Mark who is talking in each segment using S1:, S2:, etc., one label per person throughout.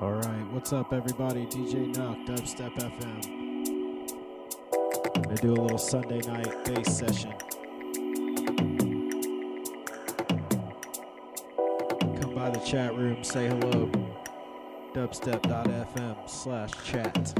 S1: All right, what's up, everybody? DJ Nuk, Dubstep FM. Gonna do a little Sunday night bass session. Come by the chat room, say hello. Dubstep.fm slash chat.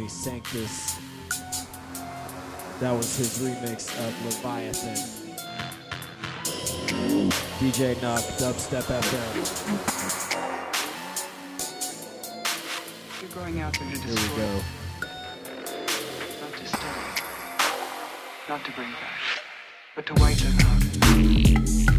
S1: From Sanctus. That was his remix of Leviathan. DJ Nuk, Dubstep FM.
S2: You're going out there to destroy.
S1: Here we go.
S2: not to study, not to bring back, but to wipe them out.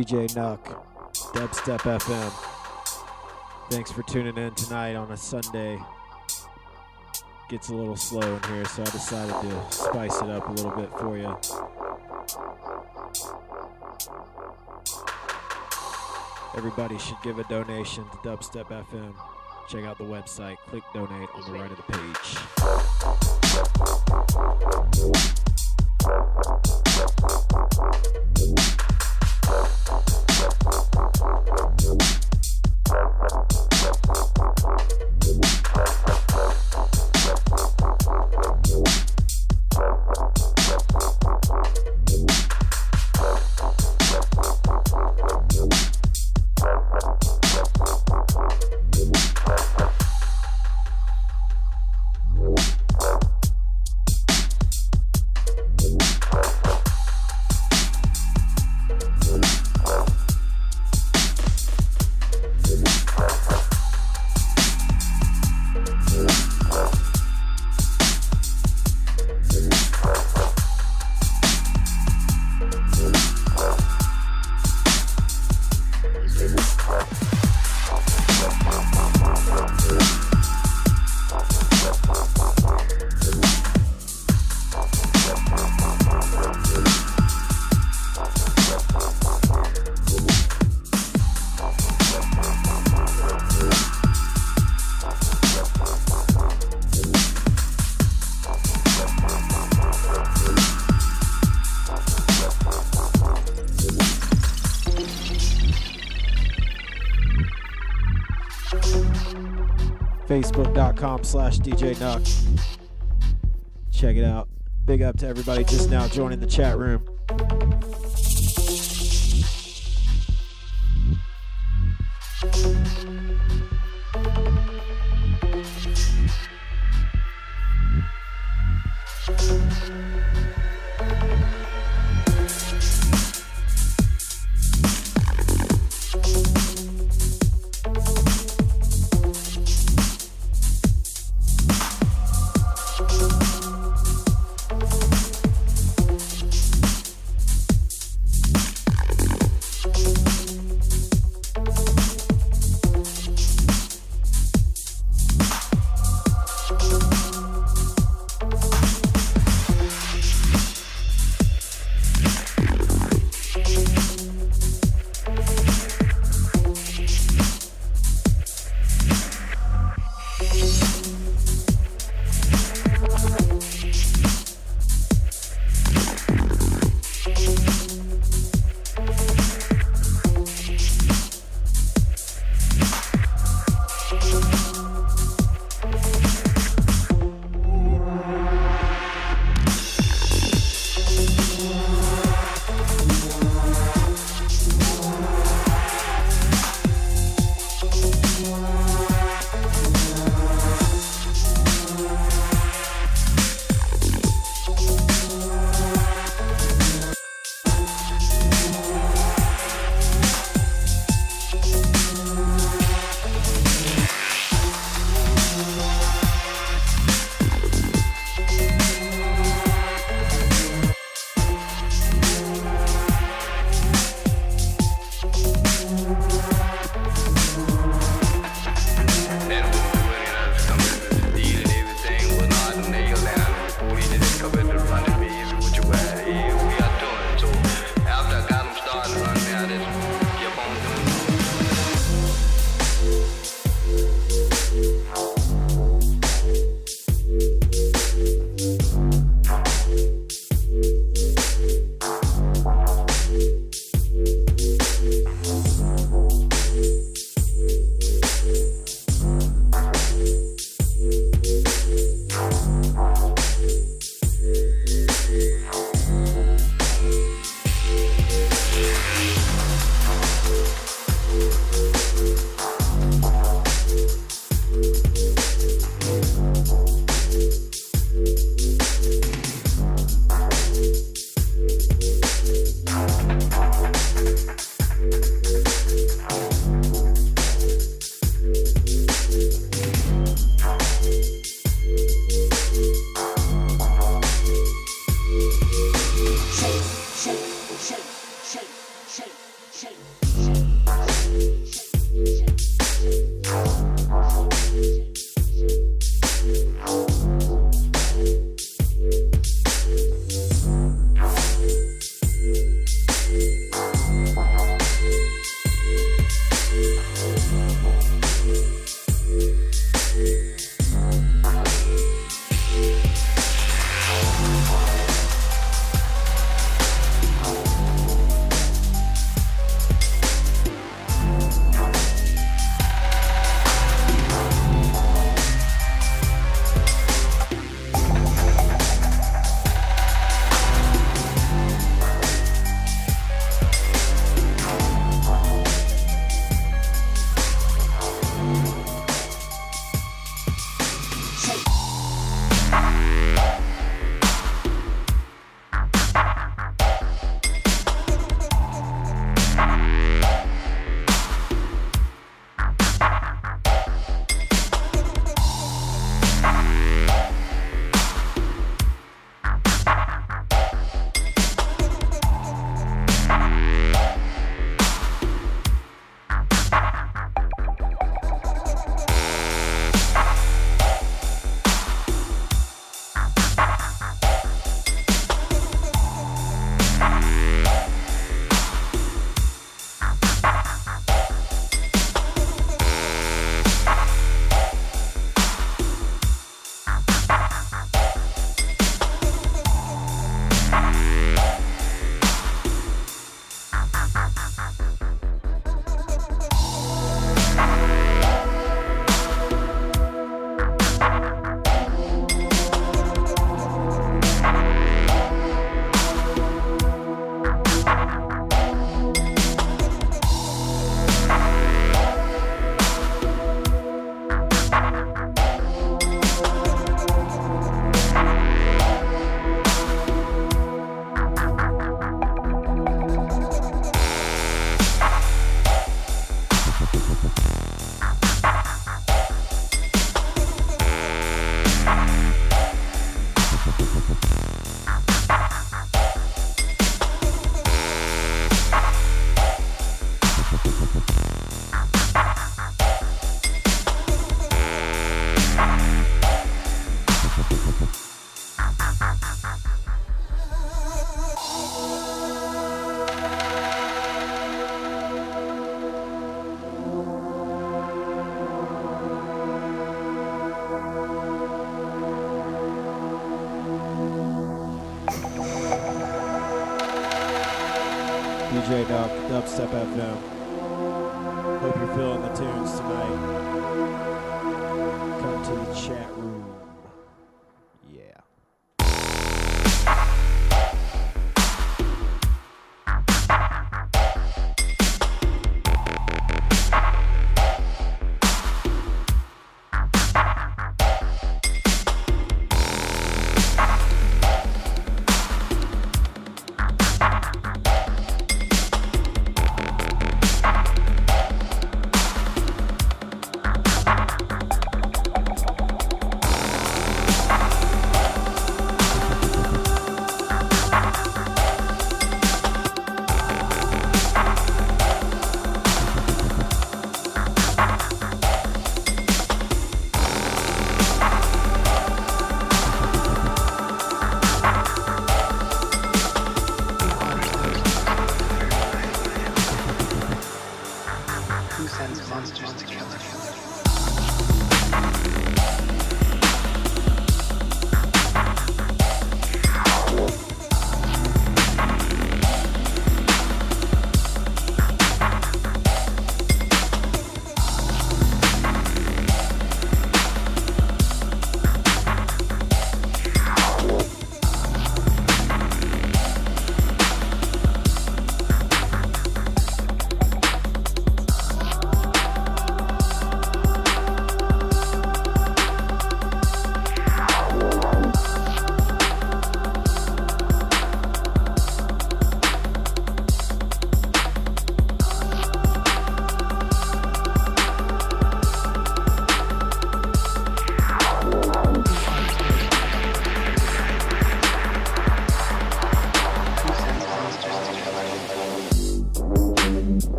S1: DJ Nuk, Dubstep FM. Thanks for tuning in tonight on a Sunday. Gets a little slow in here, so I decided to spice it up a little bit for you. Everybody should give a donation to Dubstep FM. Check out the website, click donate on the right of the page. facebook.com slash DJ. Check it out. Big up to everybody just now joining the chat room.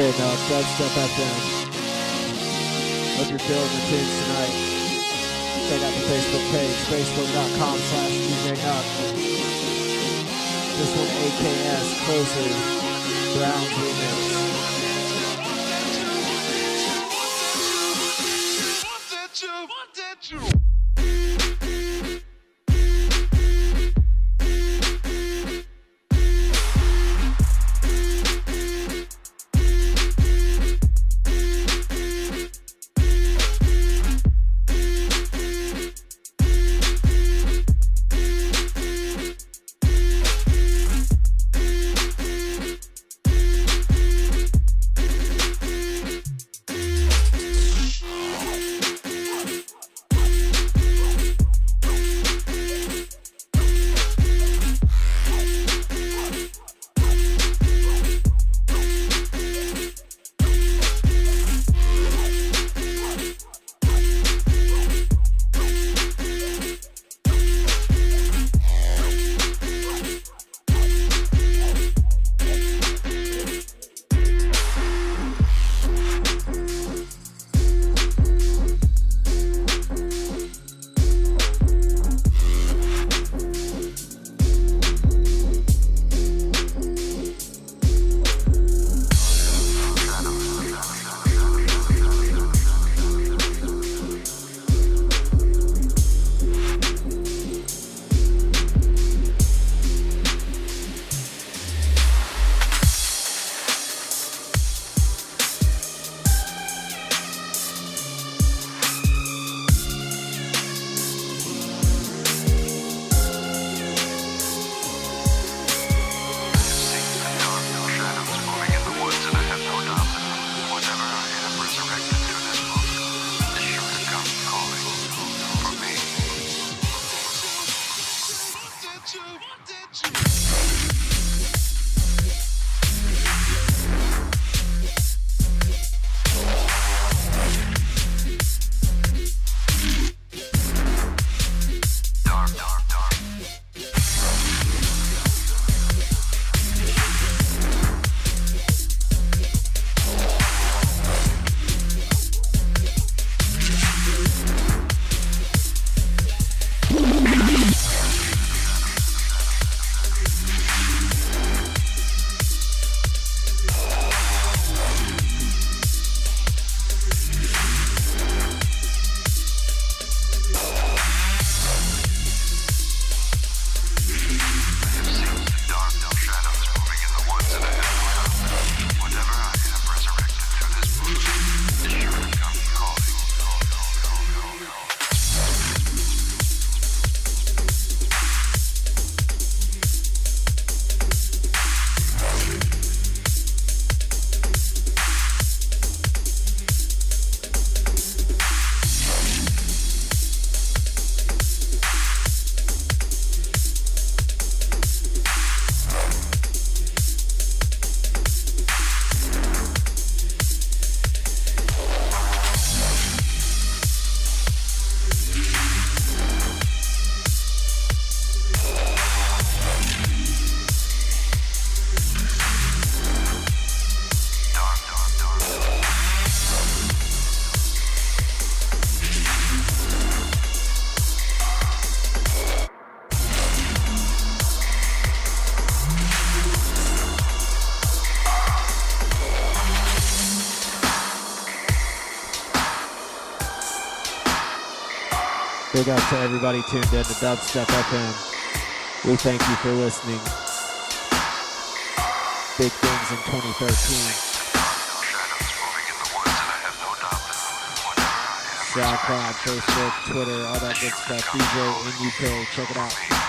S1: DJ
S3: Mel, Dubstep FM. Hope you're feeling the tunes tonight. Check out the Facebook page, facebook.com slash DJ Nuk. This one AKS, Closer, Brown's remix. Big up to everybody tuned in to Dubstep FM. We thank you for listening. Big things in 2013. SoundCloud, Facebook, Twitter, all that good stuff. DJ in UK, check it out.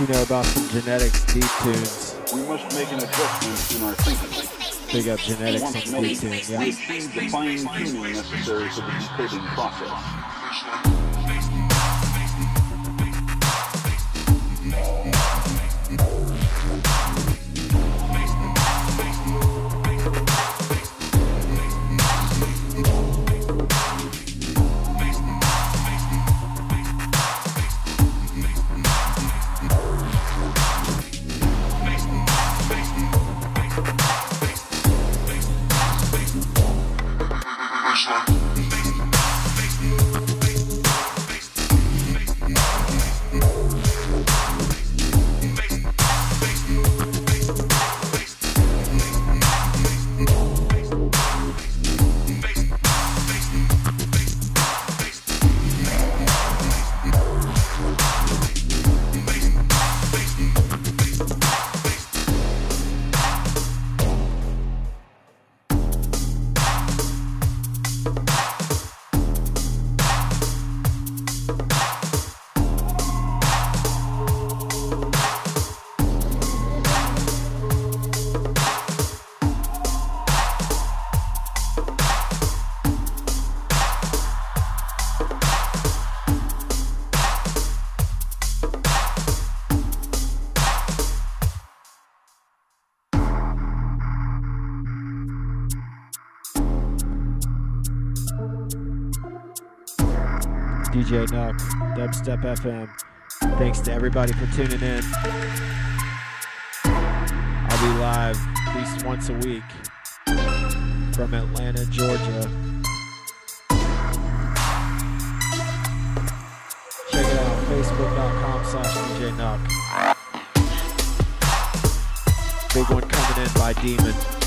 S1: You know about some genetics deep tunes?
S4: We must make an adjustment in our thinking.
S1: Big up genetics on the deep tune.
S4: we
S1: Yeah.
S4: the fine tuning necessary for the decoding process.
S1: DJ Nuk, Dubstep FM. Thanks to everybody for tuning in. I'll be live at least once a week from Atlanta, Georgia. Check it out, facebook.com slash DJ Nuk. Big one coming in by Demon.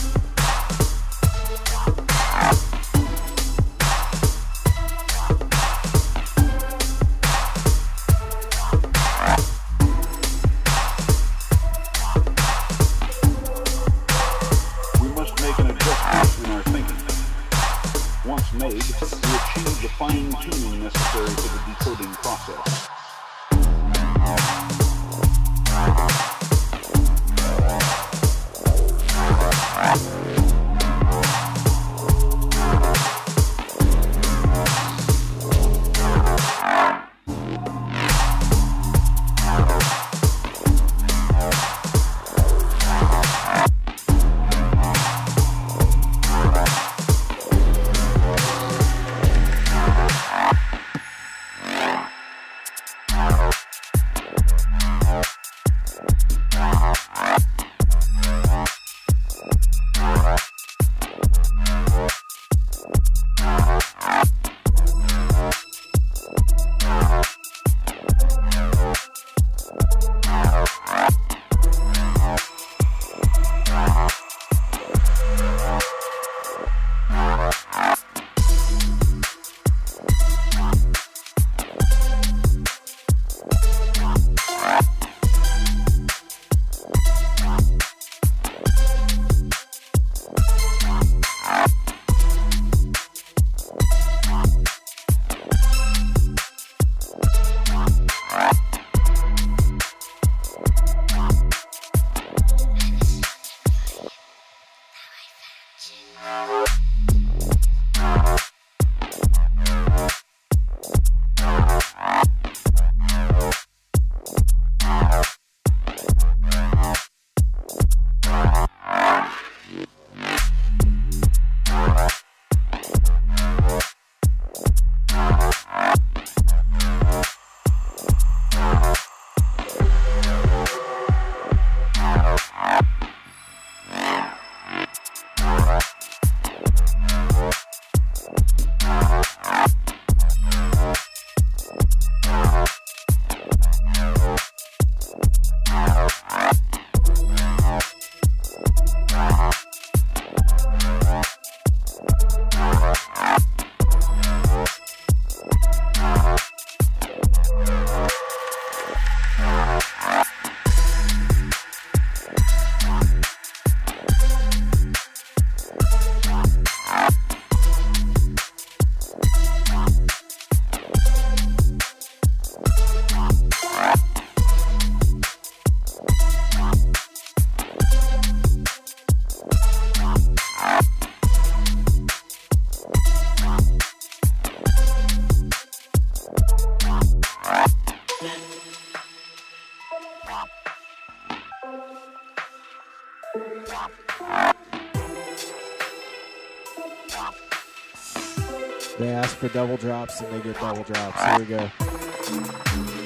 S4: For
S1: double drops and they get double drops. Here we go.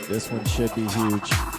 S1: This one should be huge.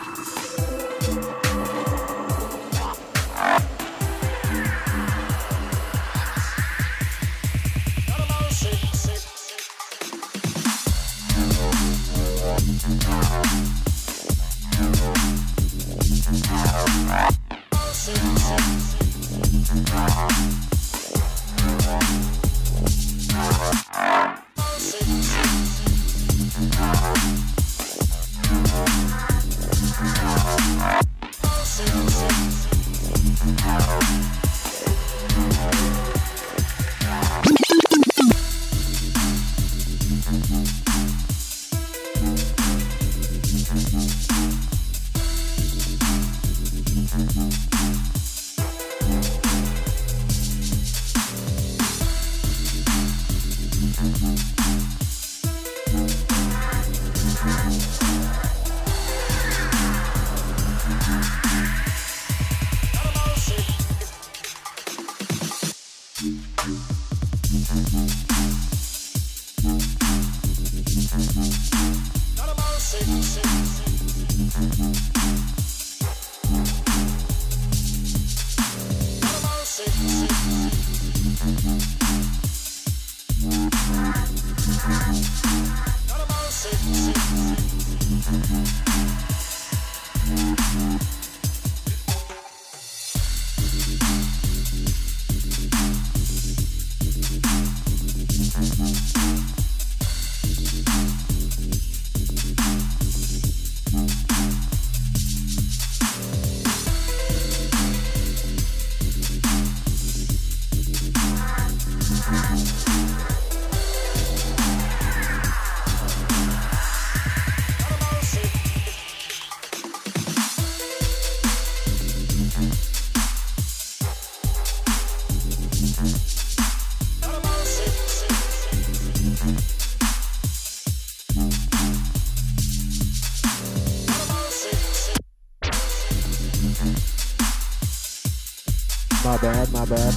S1: My bad.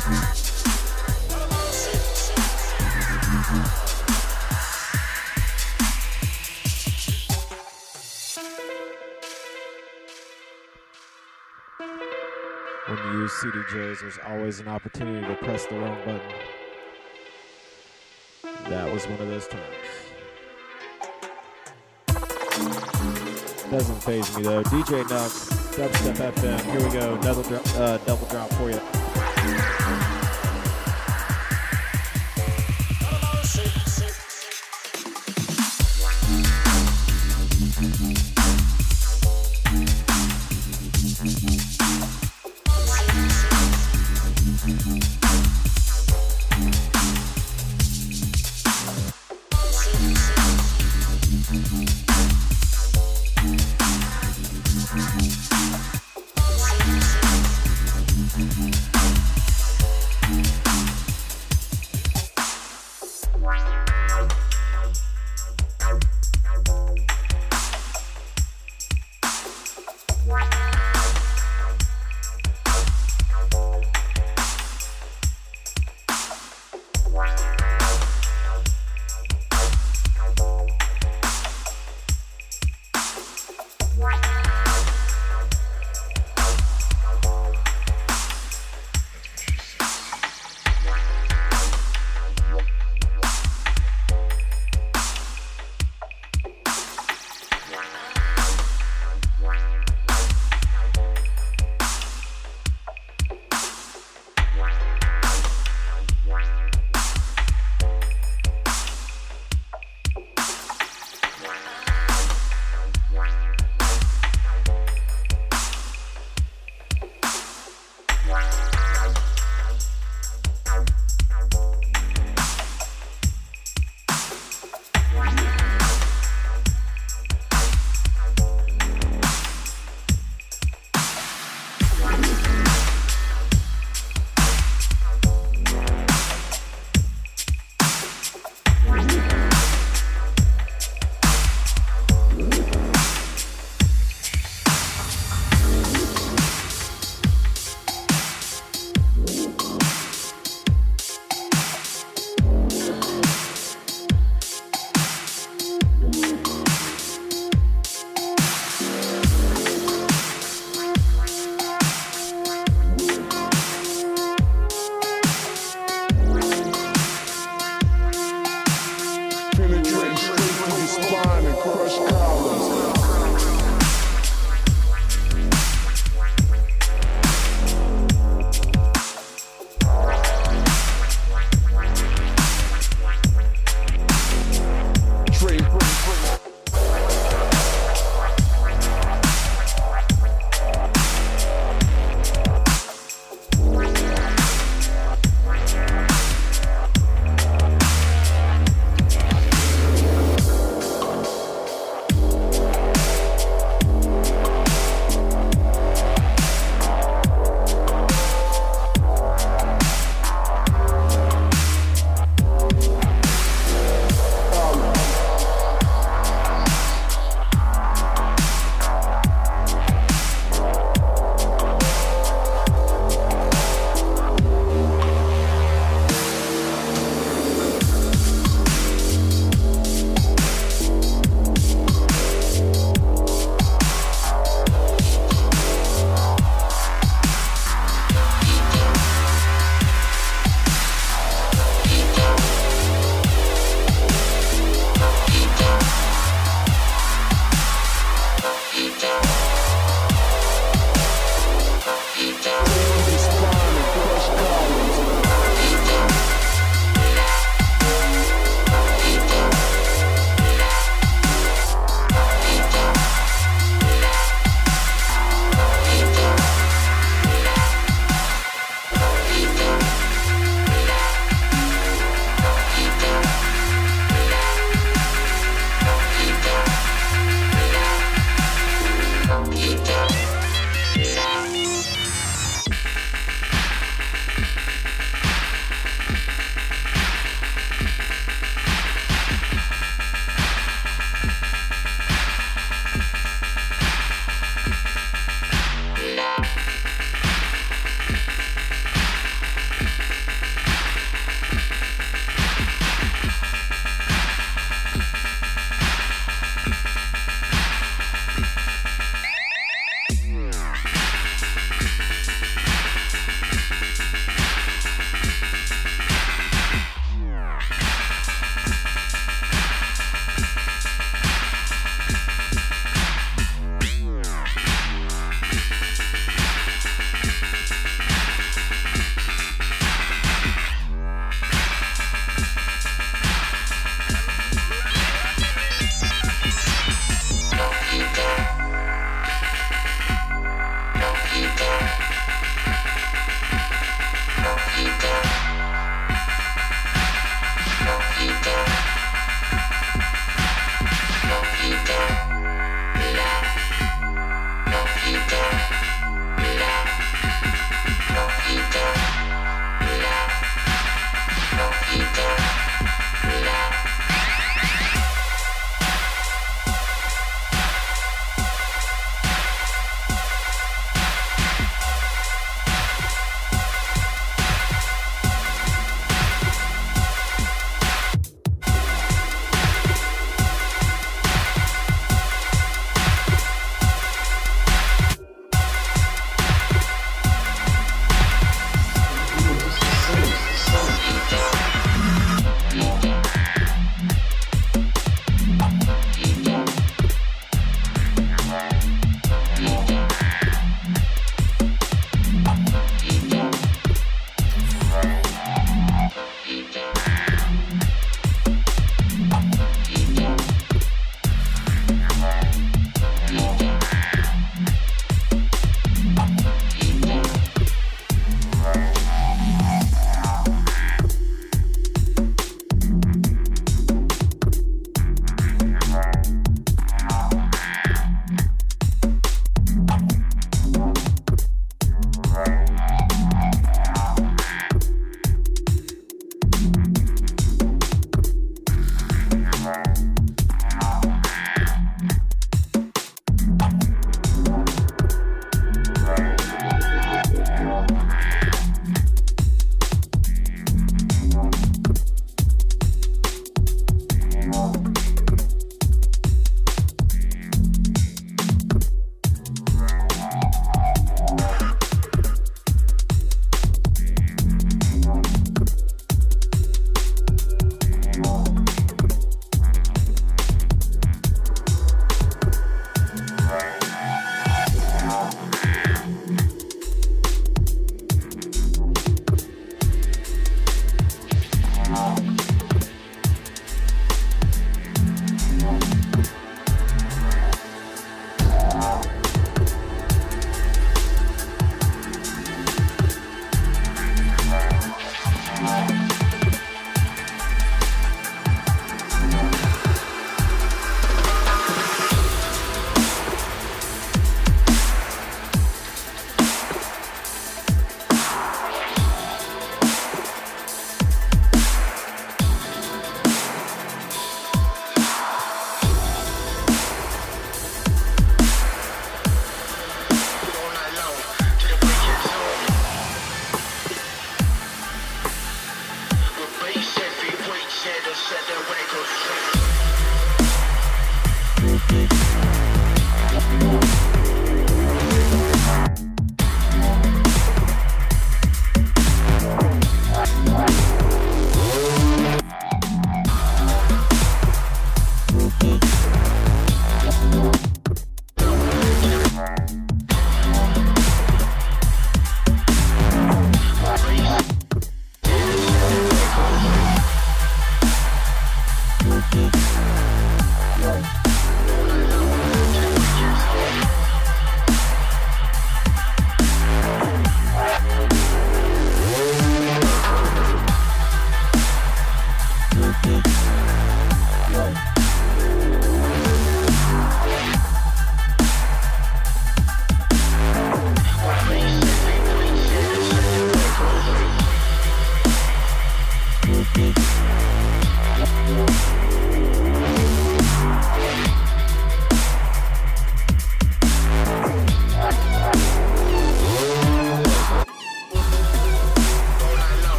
S1: When you use CDJs, there's always an opportunity to press the wrong button. That was one of those times. Doesn't phase me though. DJ Nuk, Dubstep FM. Here we go. Double drop, uh, double drop for you.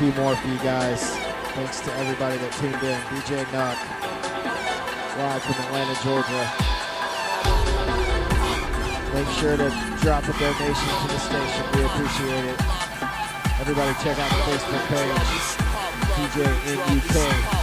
S1: Few more for you guys. Thanks to everybody that tuned in. DJ Nuk, live from Atlanta, Georgia. Make sure to drop a donation to the station. We appreciate it. Everybody check out the Facebook page, DJ NUK.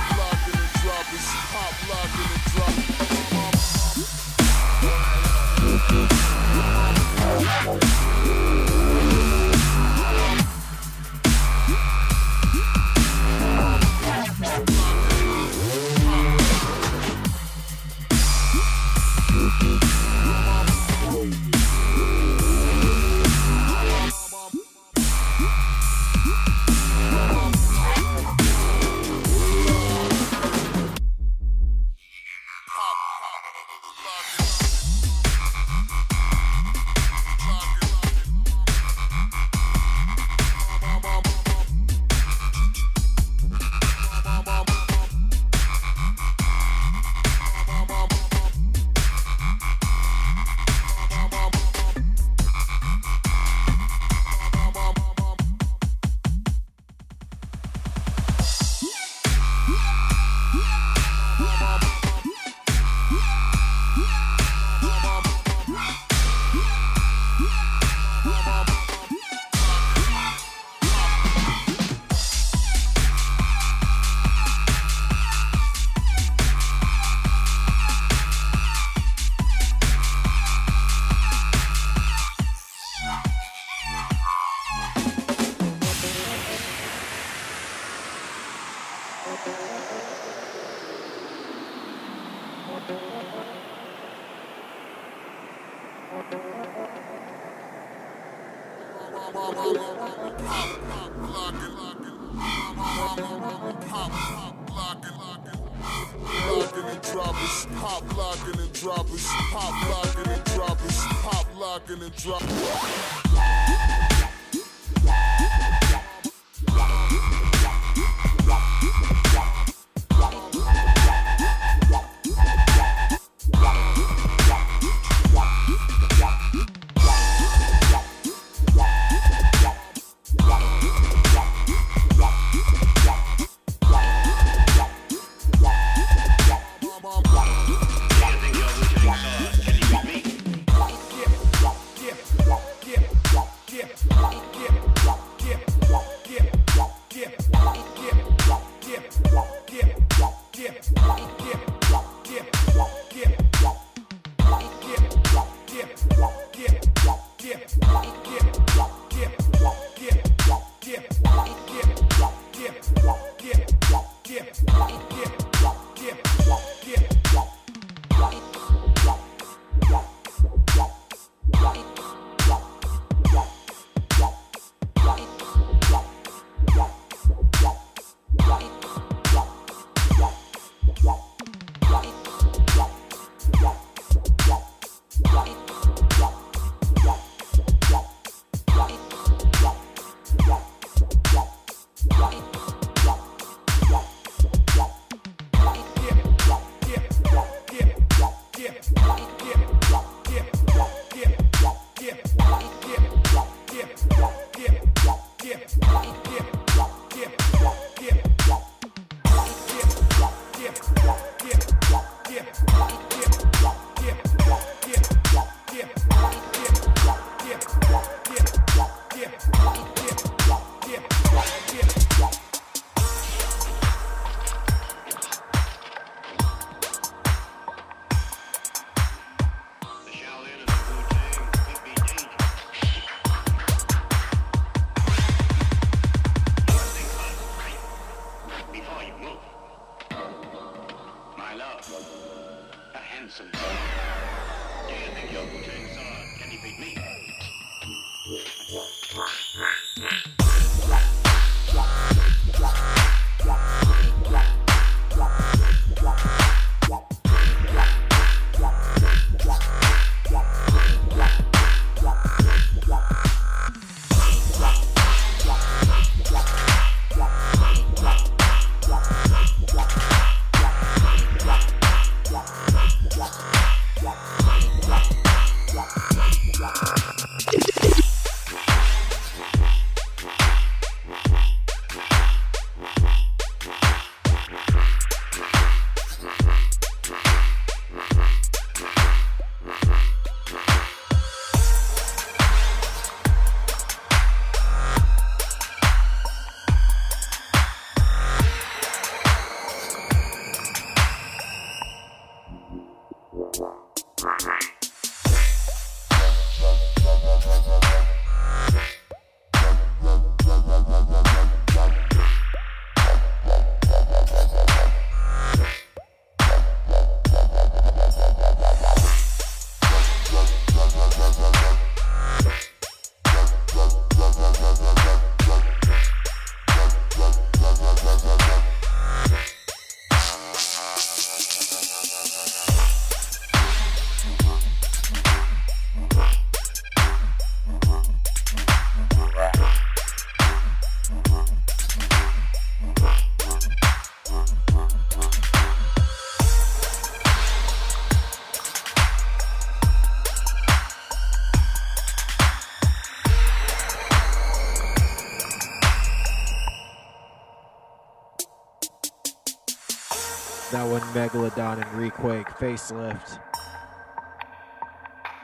S1: Megalodon and Requake facelift.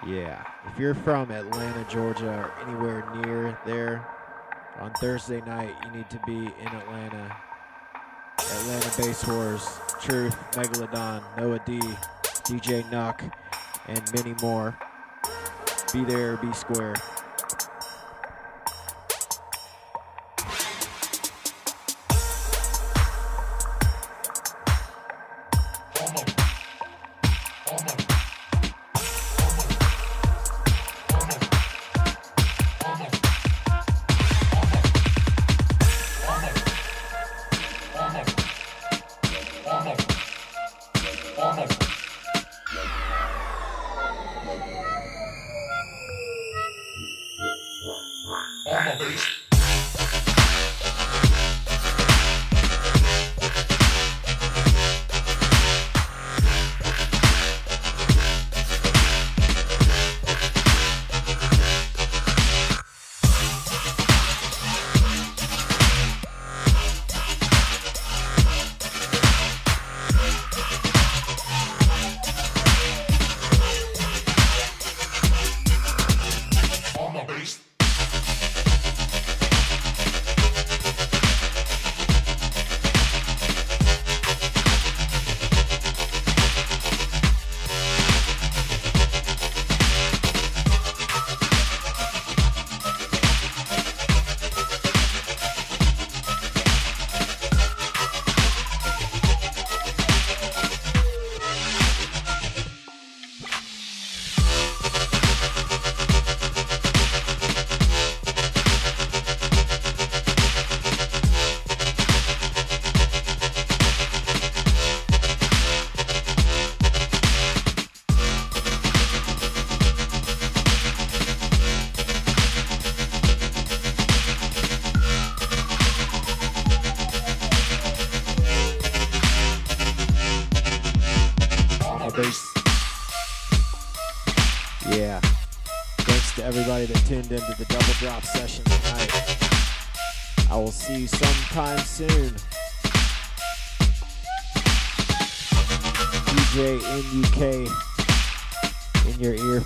S1: Yeah, if you're from Atlanta, Georgia, or anywhere near there, on Thursday night, you need to be in Atlanta. Atlanta Bass Wars, Truth, Megalodon, Noah D, DJ Nuk, and many more. Be there, be square. Into the double drop session tonight. I will see you sometime soon. DJ NUK in your earphones.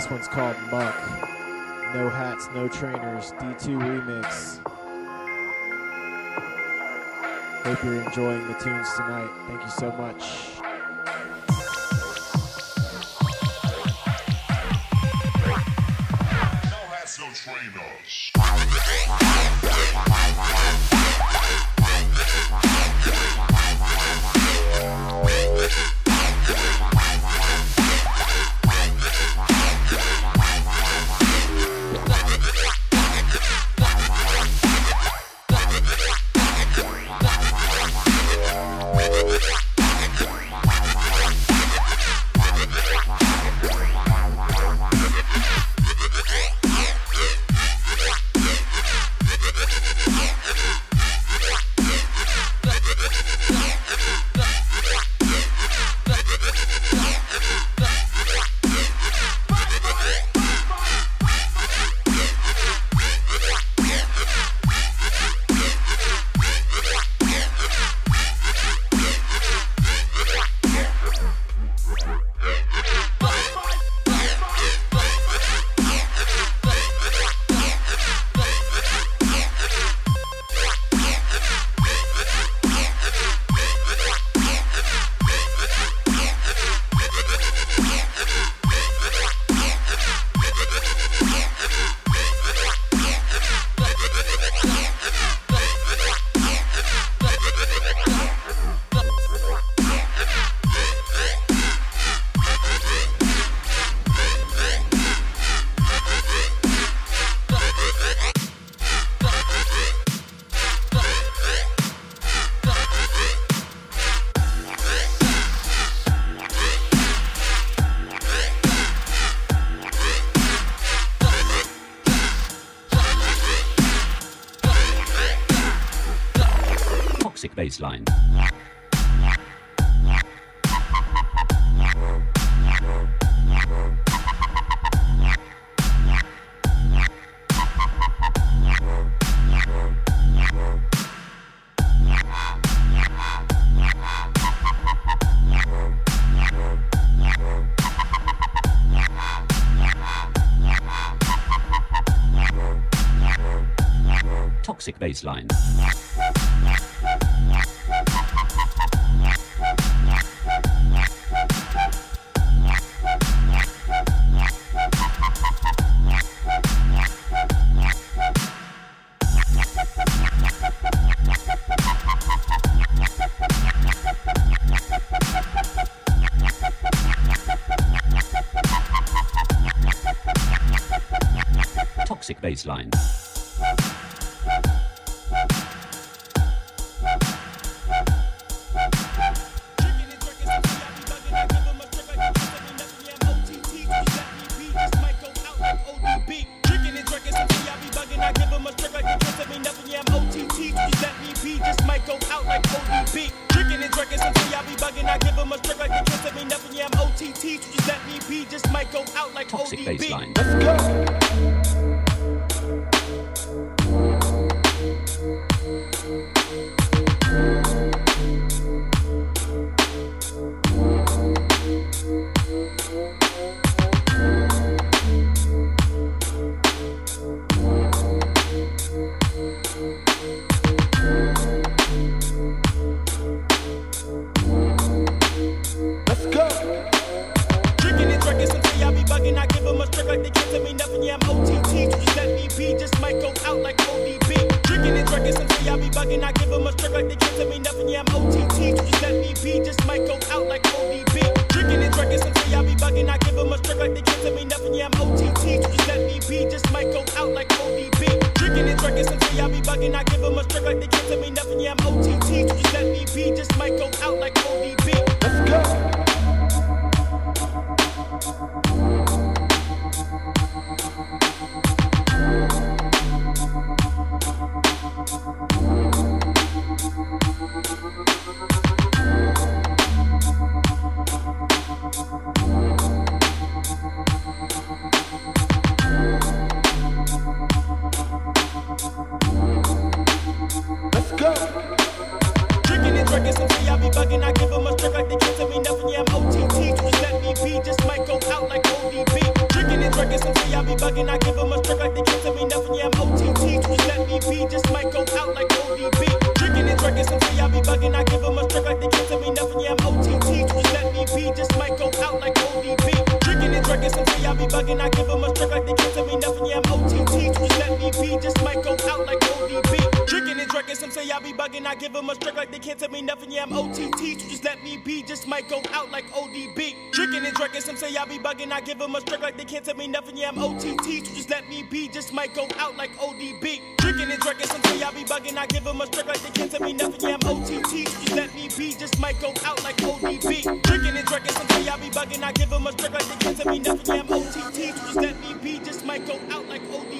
S1: This one's called Muck. No hats, no trainers. D2 remix. Hope you're enjoying the tunes tonight. Thank you so much.
S5: Toxic baseline. Baseline.
S6: Tell me nothing. Yeah, I'm OTT. Just let me be. Just might go out like ODB. Drinking and drinking, some
S5: say I be bugging. I give 'em a strike like they can't tell me nothing. Yeah, I'm OTT. Just let me be. Just might go out like ODB. Drinking and drinking, some say I be bugging. I give 'em a strike like they can't tell me nothing. Yeah, I'm OTT. Just let me be. Just might go out like ODB. Drinking and drinking, some say I be bugging. I give 'em a strike like they can't tell me nothing. Yeah, I'm OTT. Just let me be. Just might go out like ODB.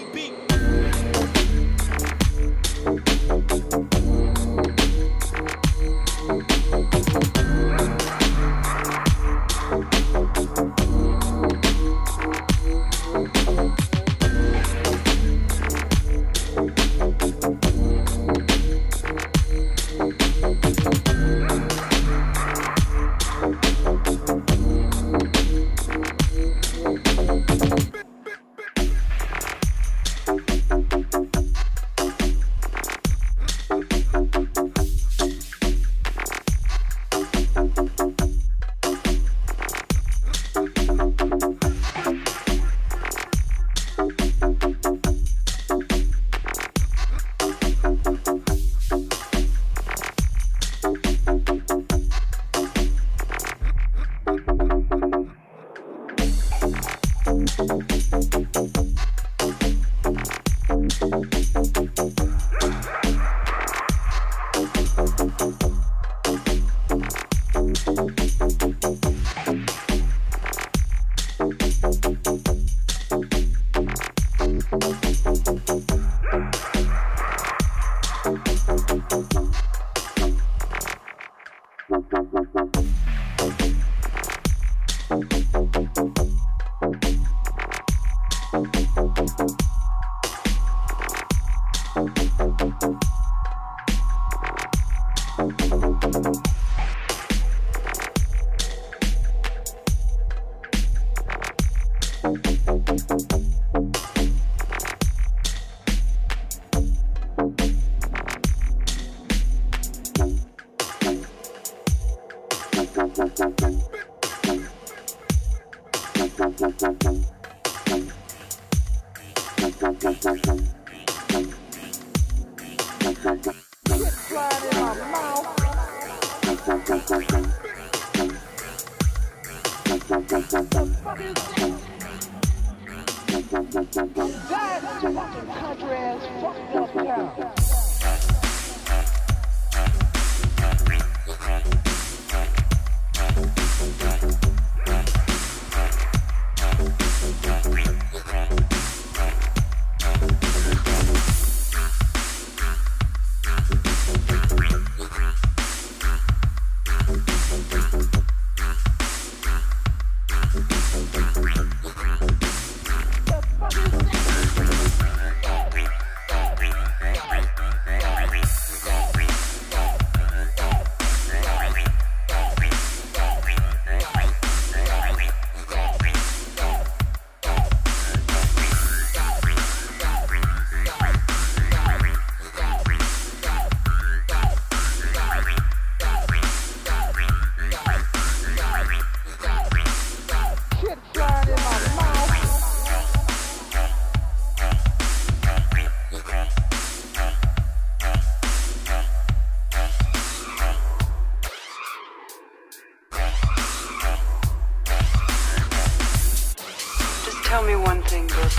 S5: Tell me
S2: one thing, Brooke.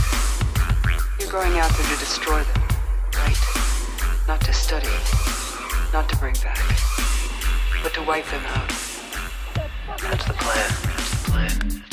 S2: You're going out there to destroy them, right? Not to study, not to bring back, but to wipe them out. That's the plan. That's the plan.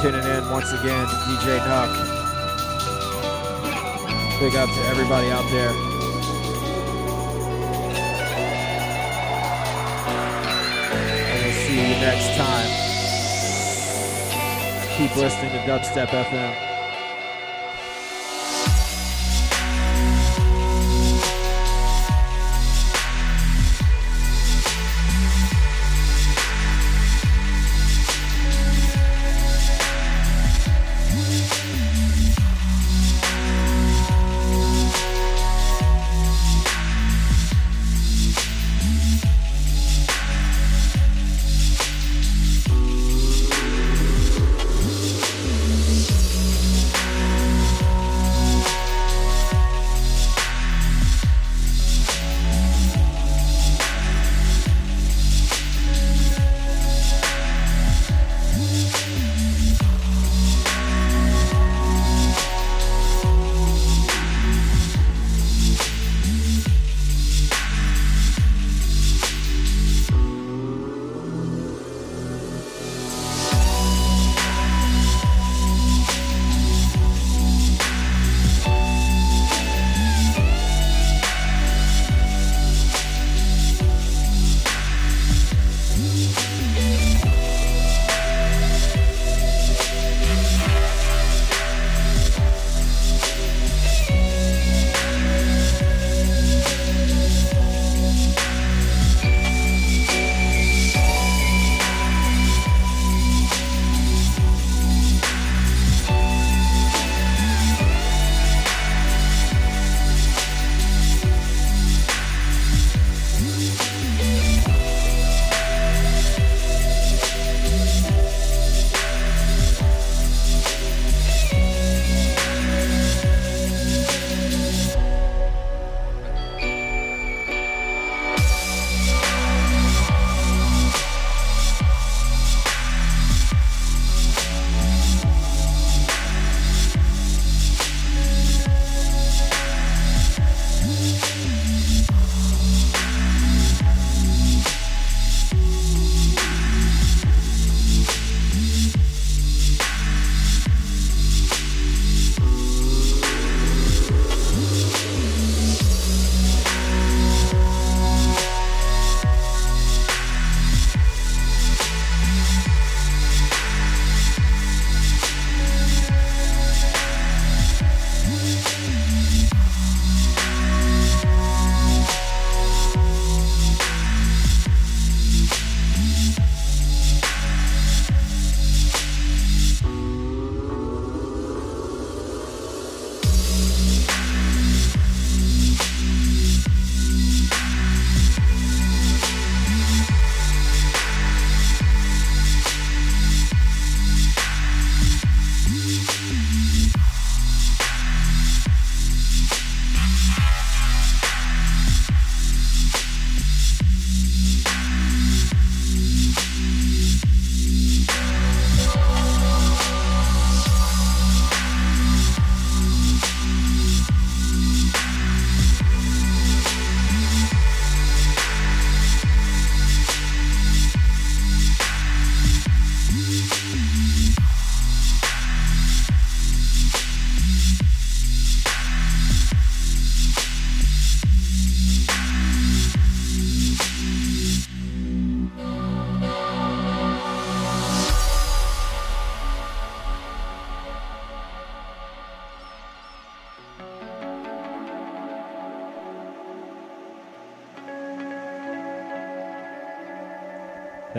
S1: tuning in once again to DJ Nuk. Big up to everybody out there. And we'll see you next time. Keep listening to Dubstep FM.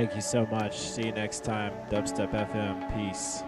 S1: Thank you so much. See you next time. Dubstep FM. Peace.